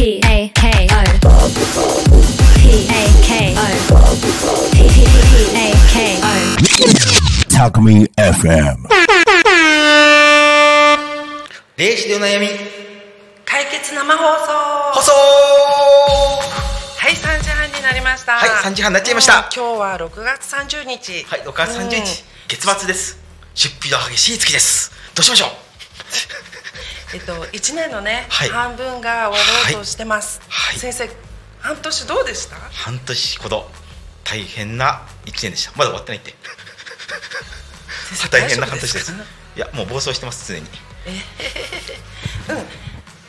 P A K O P A K O P A K O Talk Me FM. 霊視でお悩み解決生放送。放送はい3時半になりました。はい3時半になっちゃいました。うん今日は6月30日。はい6月30うん。日月末です。出費の激しい月です。どうしましょうえっと1年のね、はい。半分が終わろうとしてます、はい。先生半年どうでした？半年ほど大変な1年でした。まだ終わってないって。大変な半年です。か？いやもう暴走してます常に。うん。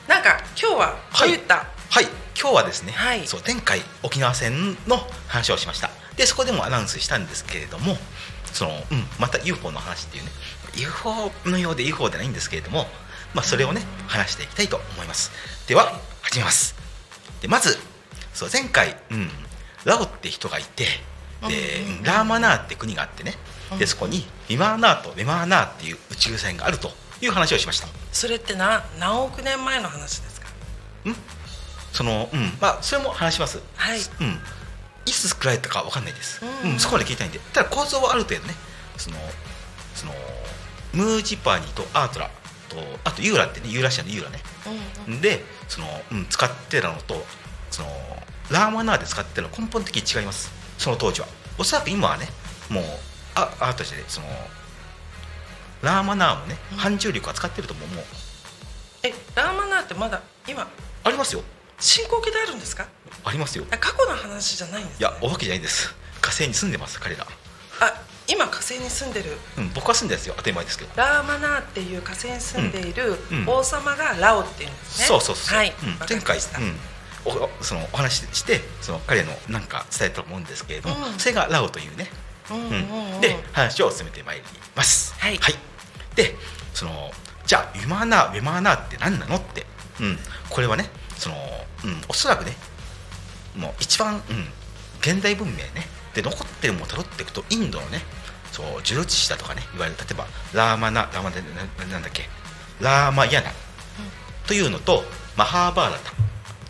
なんか今日はどういった、はい。今日はですね、はい。そう天海沖縄戦の話をしました。でそこでもアナウンスしたんですけれどもその、うん、また UFO の話っていうね。UFO のようで UFO でないんですけれども、まあ、それをね話していきたいと思います。では始めます。でまずそう前回、うん、ラオって人がいてで、うんラーマナーって国があってね。でそこにビマーナーとベマーナーっていう宇宙船があるという話をしました。それってな何億年前の話ですか？そのうん。まあそれも話します。はい。うん。いつ作られたかわかんないです、ううんんそこまで聞いたいんで。ただ構造はある程度ね。そのそのムージパニとアートラとあとユーラってねユーラシアのユーラね、うんでその、うん、使ってたのとそのラーマナーで使ってるのは根本的に違います。その当時は。おそらく今はねもうあアートしてねそのラーマナーもね反重力は使ってると思う。もうえラーマナーってまだ今ありますよ。進行形であるんですか？ありますよ。あ過去の話じゃないんです、ね、いやおわけじゃないです。火星に住んでます彼ら、あ今火星に住んでる。うん、僕は住んでるんですよ。当たり前ですけど。ラーマナーっていう火星に住んでいる王様がラオっていうんですね。そうそうそう、はい。前回、おおそのお話ししてその彼のなんか伝えたと思うんですけれども、うん。それがラオというね、うんうんうん。うん。で話を進めてまいります。はい。でそのじゃあユマーナーウェマーナーって何なのって、うん、これはねその、うん、おそらくねもう一番、うん、現代文明ね。で残ってるものをたどっていくとインドのねそう呪術師だとかね言われる例えばラーマナラーマナななんだっけラーマヤナというのとマハーバーラタ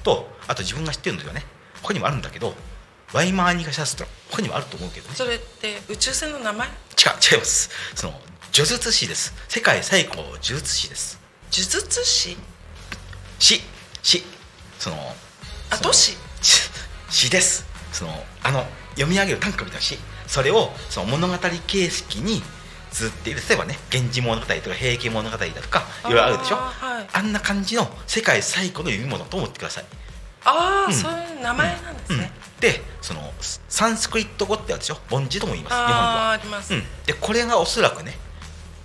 とあと自分が知ってるのではね他にもあるんだけどワイマーニカシャストラ他にもあると思うけどね。それって宇宙船の名前？違う違います。その呪術師です。世界最高呪術師です。呪術師？師師そのあ都市？し詩です。そのあの読み上げる短歌みたいな詩それをその物語形式に綴っている例えばね「源氏物語」とか「平家物語」だとかいろいろあるでしょ？あーはい。あんな感じの世界最古の読み物と思ってください、ああ、うん。そういう名前なんですうん。ね。でそのサンスクリット語ってあるでしょ？梵字とも言います日本でああは。あります。うん、でこれがおそらくね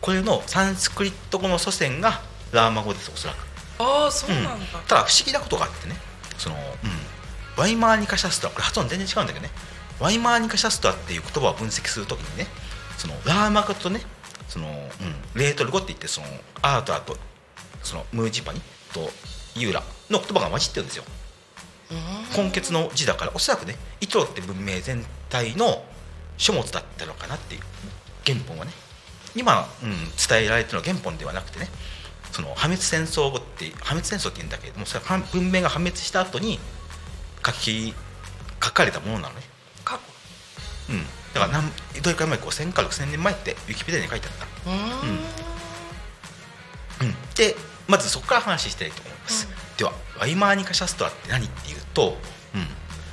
これのサンスクリット語の祖先がラーマ語ですおそらく。ああそうなんだ。うん。ただ不思議なことがあってねその、うん、ワイマーニカシャストラこれ発音全然違うんだけどねワイマーニカシャストラっていう言葉を分析するときにねそのラーマ語とねその、うん、レートル語って言ってそのアートラとそのムージパニとユーラの言葉が混じってるんですよ。根血の字だからおそらくねイトロって文明全体の書物だったのかなっていう原本はね。今、うん、伝えられてるのは原本ではなくてねその破滅戦争後って破滅戦争って言うんだけれどもそれは文明が破滅した後に書き書かれたものなのね、だから何どれくらい前5000から6000年前ってウィキペディアに書いてあった。うー。ん。うん、でまずそこから話したいと思います、ではワイマーニカシャストラって何っていうと、うん、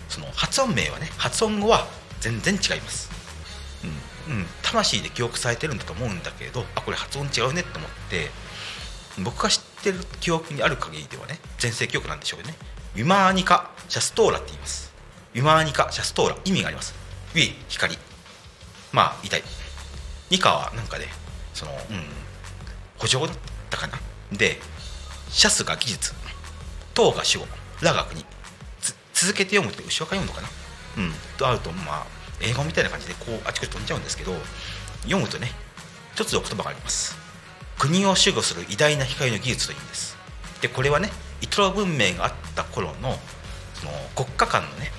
その発音名はね発音語は全然違います、うん。うん、魂で記憶されてるんだと思うんだけれどあこれ発音違うねって思って僕が知ってる記憶にある限りではね全盛記憶なんでしょうけどね。ウィマーニカシャストーラって言います。ウィマーニカシャストーラ意味があります。ウィ光まあ痛い。ニカはなんかねそのうん補助だったかな。でシャスが技術。トウが主語ラが国続けて読むと後ろから読むのかな。うん。とあるとまあ英語みたいな感じでこうあちこち飛んじゃうんですけど読むとね一つの言葉があります。国を守護する偉大な光の技術という意味です。でこれはねイトロ文明があった頃のその国家間のね、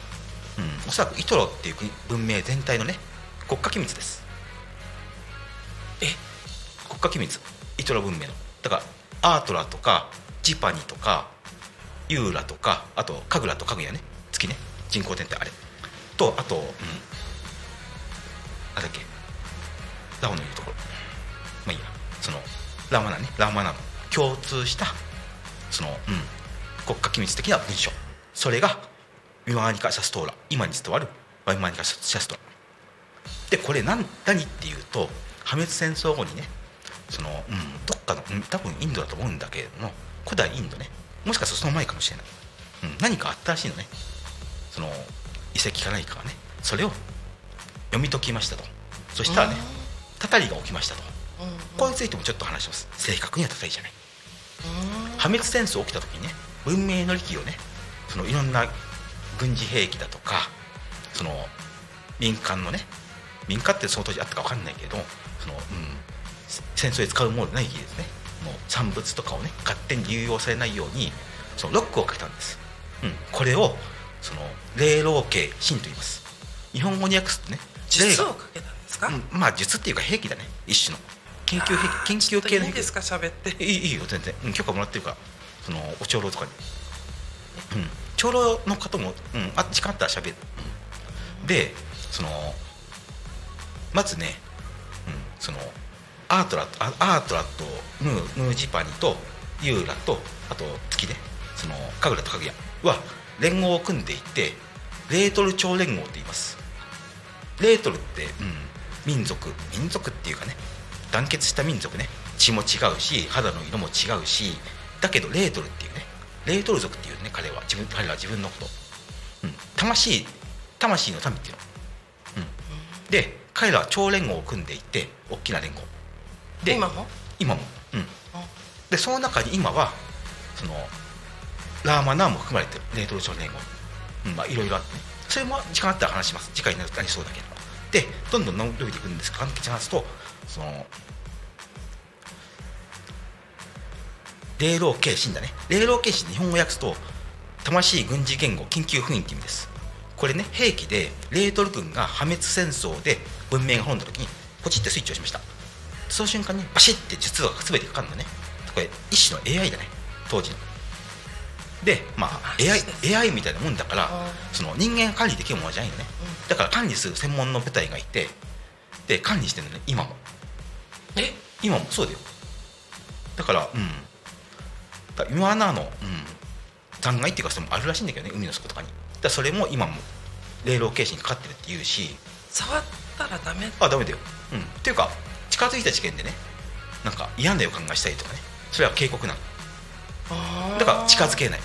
うん、おそらくイトロっていう文明全体のね国家機密です。え？国家機密？イトロ文明の。だからアートラとかジパニとかユーラとかあと神楽とかぐやね。月ね。人工点ってあれ。とあと、うん、あだっけ？ラオの言うところ。まあいいや。そのラマナね。ラマナの。共通したその、うん、国家機密的な文書。それがミマーニカ・シャストーラ。今に伝わる。ワイマーニカ・シャストーラ。でこれ何何っていうと破滅戦争後にねその、うん、どっかの、うん、多分インドだと思うんだけれども古代インドねもしかするとその前かもしれない、うん、何かあったらしいのね。その遺跡か何かがねそれを読み解きましたと。そしたらねたたりが起きましたと。これについてもちょっと話します。正確にはたたりじゃない。破滅戦争起きた時にね文明の利器をねそのいろんな軍事兵器だとかその民間のね民間ってその当時あったか分かんないけどその、うん、戦争で使うものない技ですね。もう産物とかをね勝手に流用されないようにそのロックをかけたんです、うん、これをその霊老系神と言います。日本語に訳すとね術をかけたんですか、うん、まあ術っていうか兵器だね一種の。研究兵器研究系の兵器。ですか喋って。いいいいよ全然、うん、許可もらってるからそのお長老とかに、うん、長老の方も、うん、あ時間あったら喋る、うん、でそのまずね、うん、そのアートラアアートラとムームージパニとユーラとあと月ねその神楽とかぐやは連合を組んでいてレートル超連合と言います。レートルって、うん、民族民族っていうかね団結した民族ね血も違うし肌の色も違うしだけどレートルっていうねレートル族っていうね彼は自分彼らは自分のこと、うん、魂魂の民っていうの、うん、で彼らは超連合を組んでいて大きな連合。で今も？今も。うん。でその中に今はそのラーマナーも含まれてる。レートル超連合、うん、まあいろいろあって、ね、それも時間あったら話します。次回になりそうだけど。でどんどん伸びていくんです。簡単に話すとその霊老系神だね。霊老系神日本語訳すと魂軍事言語緊急封印って意味ですこれね兵器でレートル軍が破滅戦争で文明が滅んだ時にポチってスイッチをしました。その瞬間にバシッて術が全てかかるのね。これ一種の AI だね。当時の。でまあ AI, AI みたいなもんだからその人間が管理できるものじゃないよね。だから管理する専門の部隊がいてで管理してるのね今も。え？今もそうだよ。だからうん。だから今のあの、うん、残骸っていうかそれもあるらしいんだけどね海の底とかにだそれも今も霊老形式にかかってるっていうし。触ったらダメ？あダメだよ、うん、っていうか近づいた事件でねなんか嫌な予感がしたりとかね。それは警告なの。だから近づけない。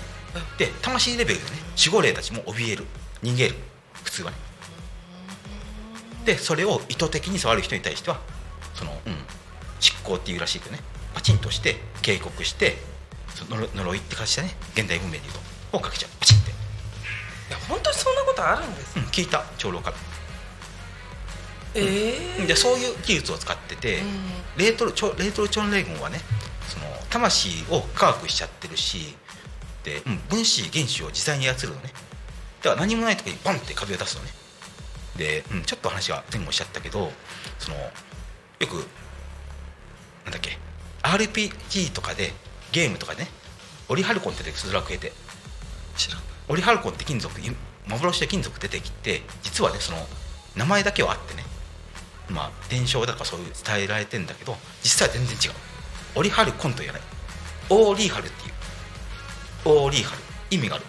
で魂レベルでね守護霊たちも怯える。逃げる。普通はね。でそれを意図的に触る人に対してはその、うん、執行っていうらしいけどね。パチンとして警告して呪いって形でね。現代文明でいうと。をかけちゃう。パチンって、いや本当にそんなことあるんですうん、聞いた長老から。ええでそういう技術を使ってて、レートルチョレートルチョンレーゴンはねその魂を科学しちゃってるしで、うん、分子原子を実際に操るのね。だから何もない時にバンって壁を出すのね。で、うん、ちょっと話が前後しちゃったけどそのよくなんだっけ RPG とかでゲームとかでねオリハルコンって出てくるドラクエで。知らんオリハルコンって金属い幻で金属出てきて実はねその名前だけはあってね。まあ伝承だからそういう伝えられてんだけど実際は全然違う。オリハルコンと言わない。オーリーハルっていう。オーリーハル。意味がある。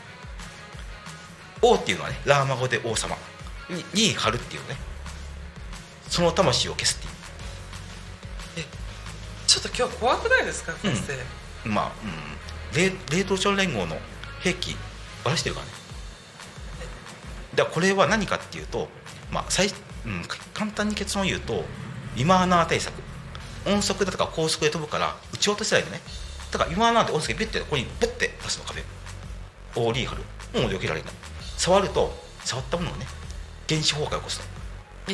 王っていうのはねラーマ語で王様。にハルっていうね。その魂を消すっていう。ちょっと今日怖くないですか？先生、まあ、うん、冷冷凍庁連合の兵器ばらしてるからね。だからこれは何かっていうと、まあ最うん、簡単に結論を言うと今穴対策。音速だとか高速で飛ぶから撃ち落とせないでね。だから今穴で音速でビュッてここにブッて出すの壁。オーリーハル。もう避けられない。触ると触ったものをね原子崩壊を起こすえ？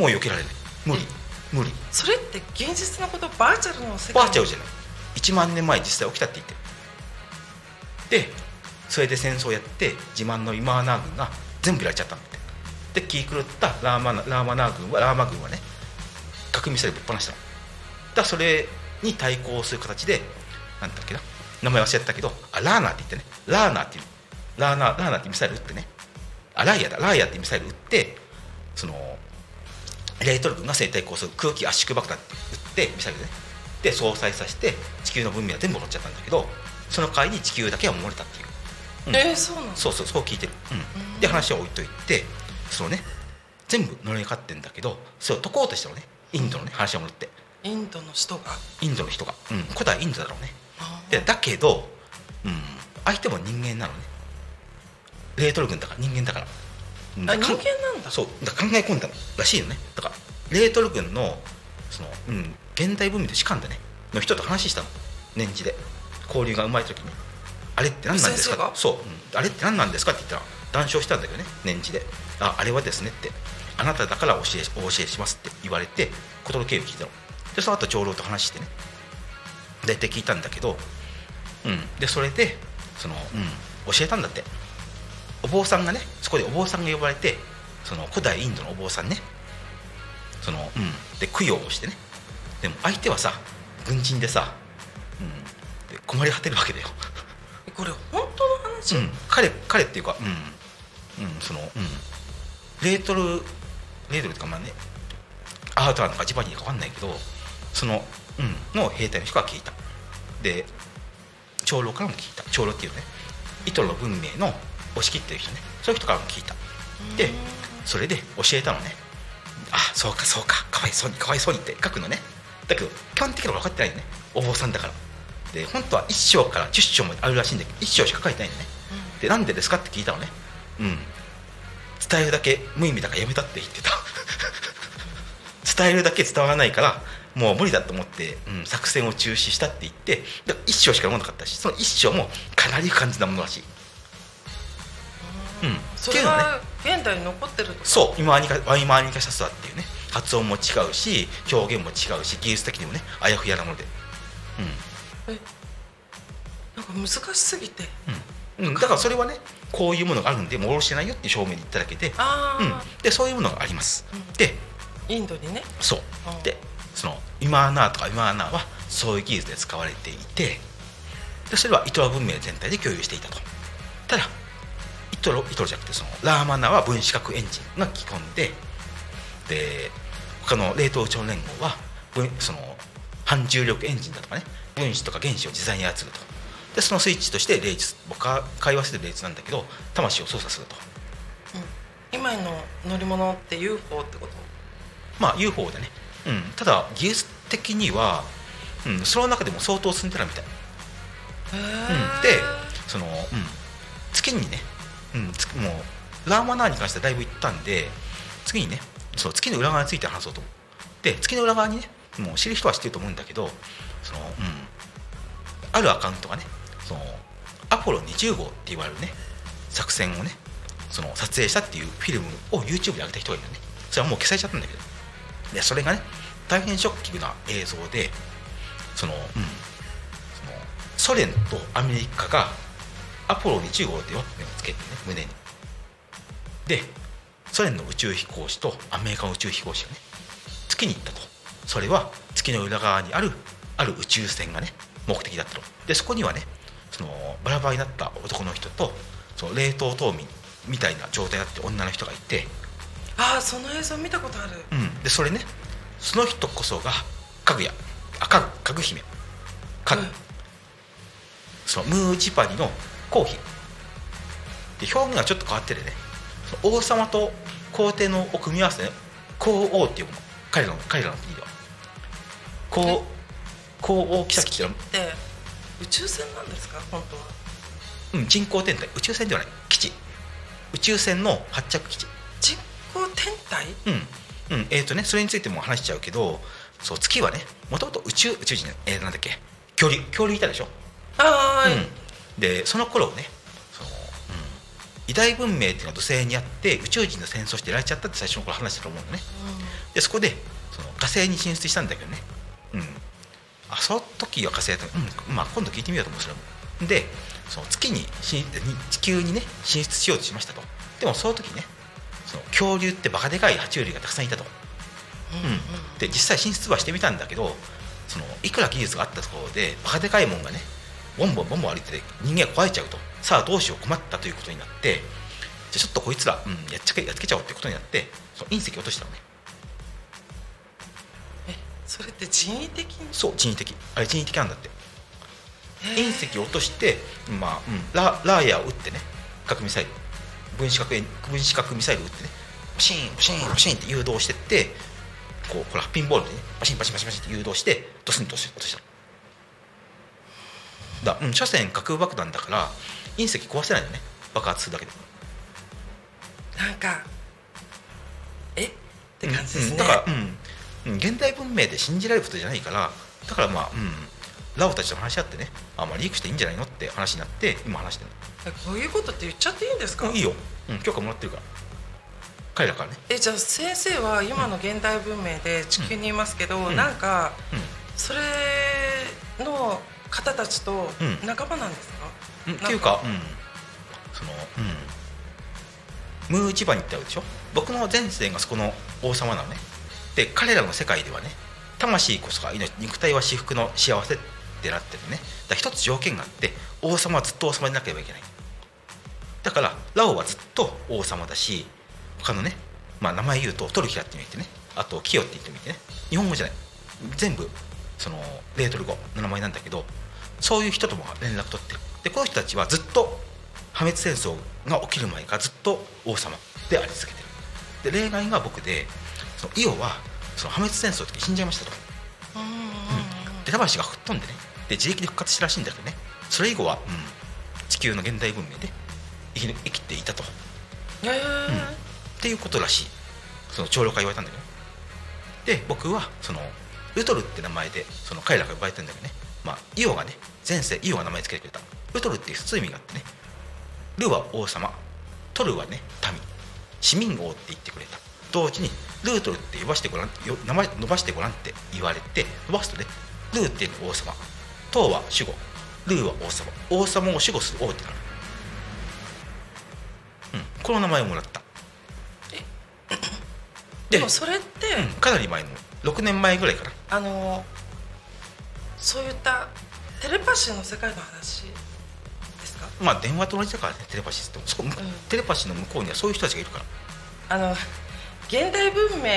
のもう避けられない。無理。無理。それって現実のことバーチャルの世界バーチャルじゃない。1万年前に実際起きたって言って。るでそれで戦争をやって自慢のイマーナー軍が全部やられちゃったんだって。で気狂ったラーマラーマナー軍はラーマ軍はね核ミサイルぶっ放したの。だそれに対抗する形でなんだっけな名前忘れてたけどあラーナーって言ってね。ラーナーっていうラーナーラーナーってミサイル撃ってね。あライアだ。ライアってミサイル撃ってそのレイトル軍が生体構想空気圧縮爆弾って撃ってミサイルでね。で相殺させて地球の文明は全部乗っちゃったんだけどその代わりに地球だけは守れたっていう、うん。えー、そうなの？そうそうそう聞いてる、うん、で話は置いといてそのね全部乗りかってんだけどそれを解こうとしたのね。インドのね話を戻って。インドの人が？インドの人が、うん、古代インドだろうね。でだけど、うん、相手も人間なのね。レートル軍だから人間だから。うんあ人間かなんだ。そう。だから考え込んだのらしいよね。だからレートル軍のその、うん、現代文明で士官だね。の人と話したの。年次で。交流が生まれた時にあれって何なんですか？そう、うん。あれって何なんですかって言ったら談笑したんだけどね年次で。ああれはですねってあなただからお教えお教えしますって言われて事の経緯を聞いたの。でその後長老と話してね。大体聞いたんだけど、うん、でそれでその、うん、教えたんだって。お坊さんがねそこでお坊さんが呼ばれてその古代インドのお坊さんね。その、うん、で供養をしてね。でも相手はさ軍人でさ、うん、で困り果てるわけだよ、これ本当の話、うん、彼彼っていうか、うん。うん、その、うん、レートルレートルってかまあねアートなのかジバニーか分かんないけどその、うん、の兵隊の人が聞いた。で長老からも聞いた。長老っていうねイトロの文明の押し切ってる人ね。そういう人からも聞いた。でそれで教えたのね。あそうかそうか。かわいそうにかわいそうにって書くのね。だけど基本的には分かってないよね。お坊さんだからで本当は1章から10章まであるらしいんだけど1章しか書いてないのね。でなんでですかって聞いたのね。うん。伝えるだけ無意味だからやめたって言ってた。伝えるだけ伝わらないからもう無理だと思って、うん、作戦を中止したって言ってで1章しか読まなかったしその1章もかなり不完全なものらしい。うん。それは現代に残ってると？かそう今アニカワイマーニカシャスワっていうね発音も違うし表現も違うし技術的にもねあやふやなもので。えなんか難しすぎて。うん、うん、だからそれはねこういうものがあるんでもう下ろしてないよっていう正面に言っただけで,、うん、でそういうものがあります、うん。でインドにね。そう。うん。でそのイマーナーとかイマーナーはそういう技術で使われていてでそれはイトラ文明全体で共有していたと。ただイトロイトロじゃなくてそのラーマナーは分子核エンジンが基本でで他の冷凍超連合は分その反重力エンジンだとかね分子とか原子を自在に操ると。でそのスイッチとして霊術僕は会話してる霊術なんだけど魂を操作すると。今の乗り物って UFO ってこと？まあ UFO でね、うん、ただ技術的には、うん、その中でも相当進んでたみたい、へうん、えでその、うん、月にね、うん、つもうラーマナーに関してはだいぶ行ったんで次にねそう月の裏側について話そうと。思うで月の裏側にねもう知る人は知ってると思うんだけどその、うん、あるアカウントがねそのアポロ20号って言われるね作戦をねその撮影したっていうフィルムを YouTube で上げた人がいるのね。それはもう消されちゃったんだけど。でそれがね大変ショッキングな映像でその,、うん、そのソ連とアメリカがアポロ20号ってワッペンをつけてね胸に。でソ連の宇宙飛行士とアメリカの宇宙飛行士がね月に行ったとそれは月の裏側にあるある宇宙船がね目的だったとでそこにはねそのバラバラになった男の人とその冷凍島民みたいな状態だって女の人がいて、ああその映像見たことある。うん、でそれねその人こそがかぐや。あかぐかぐ姫。かぐ、うん。そのムージパニの皇妃で表現がちょっと変わっててね。王様と皇帝のを組み合わせてね皇王っていうもの。彼らの彼らの国では皇皇王妃っていうのはで宇宙船なんですか？本当は。うん、人工天体。宇宙船ではない。基地。宇宙船の発着基地。実行天体？うん、うん、えっ、とねそれについても話しちゃうけどそう月はねもともと宇宙宇宙人えー、なんだっけ？恐竜恐竜いたでしょ、ああ、はい。うん、でその頃ねその、うん、偉大文明っていうのが土星にあって宇宙人の戦争してやられちゃったって最初の頃話したと思うのね。でそこでその火星に進出したんだけどね。うんあその時は火星だ。ったうん。まあ今度聞いてみようと思うそれもでその月に進地球にね進出しようとしましたと。でもその時ねその恐竜ってバカでかい爬虫類がたくさんいたと、うんうん。うん、で実際進出はしてみたんだけどそのいくら技術があったところでバカでかいもんがねボンボンボンボン歩いてて人間が壊れちゃうと。さあどうしよう困ったということになってじゃあちょっとこいつら、うん、やっちゃけやっつけちゃおうってことになってその隕石を落としたのね。えそれって人為的に？そう人為的。あれ人為的なんだって。え隕石を落として、まあうん、ララーヤを撃ってね。核ミサイル。分子核分子核ミサイルを撃ってね。パシーンパシーンパシーンって誘導してってこうほらピンボールでね。パシンパシンパシンパシンって誘導してドスンと落とした。だ、うん、車線核爆弾だから隕石壊せないよね。爆発するだけで。なんかえ？って感じですね、うんだから、うんうん、現代文明で信じられることじゃないからだからまあ、うん、ラオたちと話し合ってねあ、まあ、リークしていいんじゃないのって話になって今話してるこういうことって言っちゃっていいんですか？のいいよ、うん、許可もらってるから。彼らからね。えじゃあ先生は今の現代文明で地球にいますけど、うん。なんかうん。それの方たちとうん。仲間なんですか、うん、っていうか、うん、その、うん、ムーチバに行ってあるでしょ？僕の前世がそこの王様なのねで彼らの世界ではね魂こそが命肉体は至福の幸せってなってるね。だから一つ条件があって王様はずっと王様でなければいけない。だからラオはずっと王様だし他のね、まあ、名前言うとトルキラって言ってね。あとキヨって言ってみてね。日本語じゃない。全部そのレートル語の名前なんだけどそういう人とも連絡取ってるでこの人たちはずっと破滅戦争が起きる前からずっと王様であり続けてる。で例外が僕でそのイオはその破滅戦争の時死んじゃいましたと。うんうんうんで魂が吹っ飛んでねで自力で復活したらしいんだけどね。それ以後は、うん、地球の現代文明で生き生きていたと。へー。っていうことらしい。その長老が言われたんだけどね。で僕はそのルトルって名前でその彼らが呼ばれてるんだけどね。まあイオがね前世イオが名前つけてくれた。ルトルっていう普通意味があってね。ルは王様。トルはね民。市民王って言ってくれた。同時にルートルって呼ばしてごらんよ名前伸ばしてごらんって言われて伸ばすとねルーっていうのは王様。トウは守護。ルーは王様。王様を守護する王ってなる。うん。この名前をもらった。でもそれって、うん、かなり前の。6年前ぐらいかな。あのそういったテレパシーの世界の話ですか？まあ電話と同じだからねテレパシーって。そこ、テレパシーの向こうにはそういう人たちがいるかあの現代文明。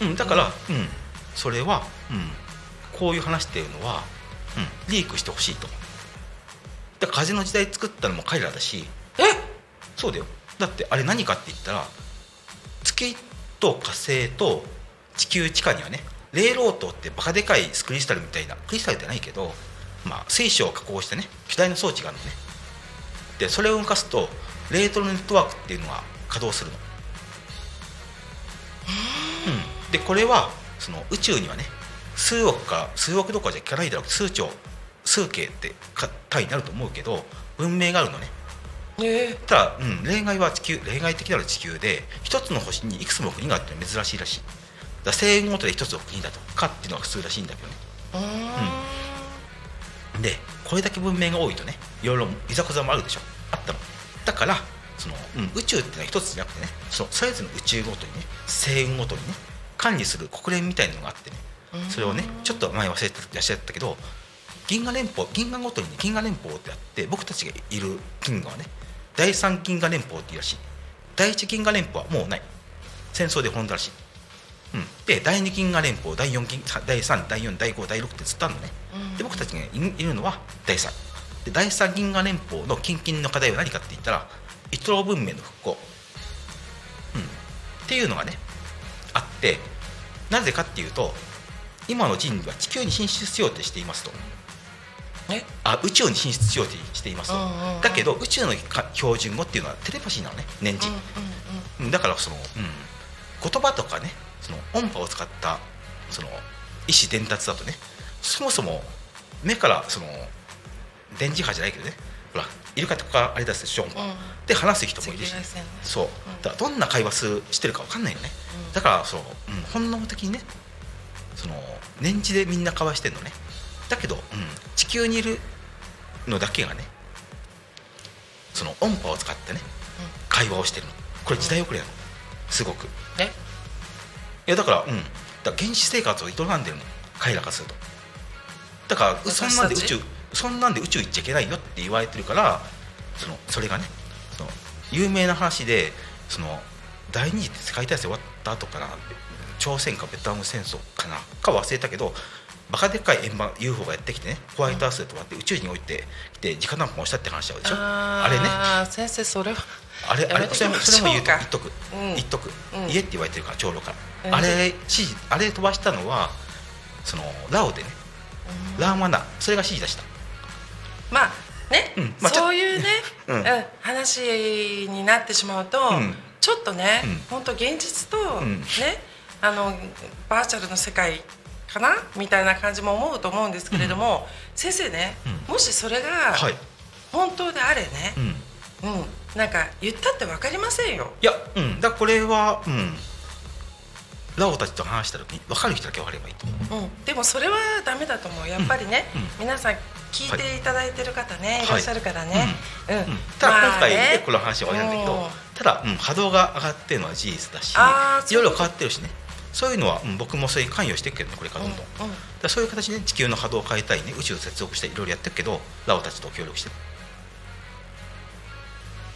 ら、うん、だから、うん。それは、うん、こういう話っていうのは、うん、リークしてほしいと。だ風の時代作ったのも彼らだし。え？そうだよ。だってあれ何かって言ったら月と火星と地球地下にはね霊老塔ってバカでかいスクリスタルみたいなクリスタルじゃないけど、まあ、水晶を加工してね巨大な装置があるのね。でそれを動かすとレートルネットワークっていうのが稼働するの、でこれはその宇宙にはね数億か数億どころじゃ効かないだろう数兆数形ってか単位になると思うけど文明があるのね。えただ、うん、例外は地球例外的なる地球で一つの星にいくつも国があるって珍しいらしい。だ星雲ごとで一つの国だとかっていうのが普通らしいんだけどね。うー。ん。でこれだけ文明が多いとねいろいろいざこざもあるでしょ。あったの。だからその、うん、宇宙っていうのは一つじゃなくてねそのそれぞれの宇宙ごとにね星雲ごとにね管理する国連みたいなのがあってね。それをねちょっと前忘れてらっしゃったけど銀河連邦銀河ごとに、ね、銀河連邦ってあって僕たちがいる銀河はね第三銀河連邦っていうらしい。第一銀河連邦はもうない。戦争で滅んだらしい、うん、で第二銀河連邦第四銀第三第四第五第六ってずっとあるのね。で僕たちがいいるのは第3で第3銀河連邦の近々の課題は何かって言ったらイトロ文明の復興、うん、っていうのがねてなぜかっていうと今の人類は地球に進出しようとしていますと。え？あ宇宙に進出しようとしていますと、だけど宇宙のか標準語っていうのはテレパシーなのね年次、うんだからその、うん、言葉とかねその音波を使ったその意思伝達だとねそもそも目からその電磁波じゃないけどねほらイルカとかあれ出すでしょ、うん。で話す人もいるし。そうだからどんな会話してるか分かんないよね、だからそう、うん、本能的にねその年次でみんな交わしてんのね。だけど、うん、地球にいるのだけがねその音波を使ってね会話をしてるの。これ時代遅れなの。すごく。え？いやだからうん。だから原始生活を営んでるの。彼らからすると。だからそんなんで宇宙そんなんで宇宙行っちゃいけないよって言われてるからそのそれがねその有名な話でその第二次世界大戦終わった後から朝鮮かベトナム戦争かなか忘れたけどバカでっかい円盤 UFO がやってきてねホワイトハウスで止まって宇宙に置いてきて直談判をしたって話あるでしょ？あれね。先生それはあれあれそれもそれも言うと言っとく、うん。言っとく、うん。家って言われてるから長老から、うんあれ指示あれ飛ばしたのはそのラオでね、ラーマナそれが指示出したまあね、うんまあそういうね、ううん。ん話になってしまうと、うん。ちょっとね、うん。本当現実と、ん。ねあのバーチャルの世界かな？みたいな感じも思うと思うんですけれども、先生ね、うもしそれがはい、本当であれねう、ん、うんなんか言ったって分かりませんよ。いや、うん、だこれは、うん、ラオたちと話した時に分かる人だけ分かればいいと思ううん、でもそれはダメだと思う。やっぱりね、うん。うん皆さん聞いていただいてる方ね、い、らっしゃるからね、うん。うん。ただ今回まあねこの話は終わりなんだけど、うん。ただ、うん、波動が上がってるのは事実だしいろいろ変わってるしね。そういうのは、うん、僕もそれに関与していくけどねこれからどんどん、うん。うん。らそういう形で、ね、地球の波動を変えたいね宇宙を接続していろいろやってるけどラオたちと協力して。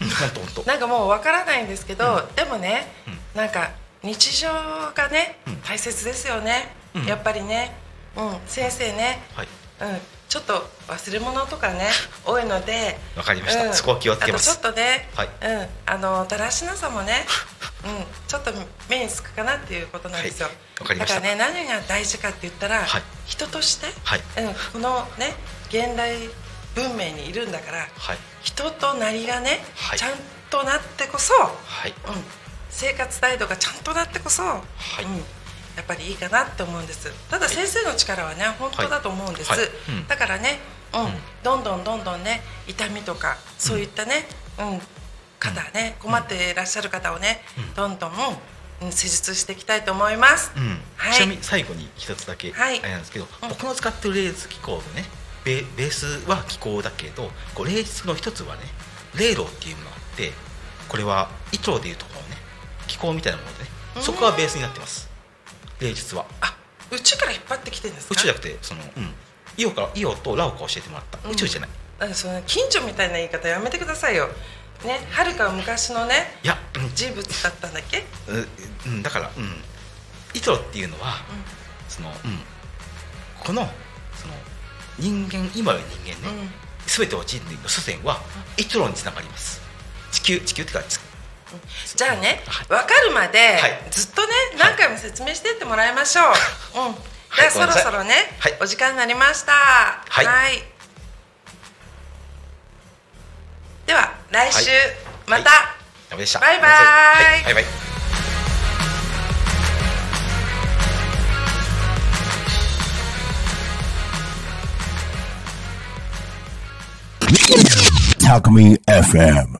うん。本当本当なんかもうわからないんですけど、でもね、なんか日常がね、うん。大切ですよね、うん。やっぱりね、うん、先生ね、はい。うん、ちょっと忘れ物とかね 多いので。わかりました。うん。そこは気をつけます。あとちょっとね、はい。うん、あのだらしなさもね、うん、ちょっと目につくかなっていうことなんですよ、はい。わかりました。だからね何が大事かって言ったら、はい。人として、はい。うん、このね現代文明にいるんだからはい。人となりがね、はい。ちゃんとなってこそ、はい。うん、生活態度がちゃんとなってこそ、い。うん、やっぱりいいかなって思うんです。ただ先生の力はね本当だと思うんです、はい。はい。うん。だからね、うんうん。どんどんどんどんね痛みとかそういったね、うん。方ね困っていらっしゃる方をね、うん。どんどん、うん、施術していきたいと思います、うん。はい。ちなみに最後に一つだけあはい。れなんですけど、うん。僕の使ってるレース機構のねベベースは気候だけどこうレースの一つはね霊炉っていうものがあってこれは糸でいうところのね気候みたいなものでね。うん。そこがベースになってます。霊術は。あ宇宙から引っ張ってきてるんですか？宇宙じゃなくてその、うん、イオからイオとラオから教えてもらった、うん。宇宙じゃない。なんかその近所みたいな言い方やめてくださいよ。ねはるか昔のねいや、うん。人物だったんだっけ？ううん、だから、うん、イトロっていうのは、その、うん、このその人間今の人間ね、うん。全ての人類の祖先はイトロにつながります。地球地球っていうかつじゃあねはい。分かるまではい。ずっとね何回も説明してってもらいましょう、うん。ではそろそろね、はい。お時間になりました。はい。では来週、はい。また、バイバイ。はい。バイバイ Talk Me FM.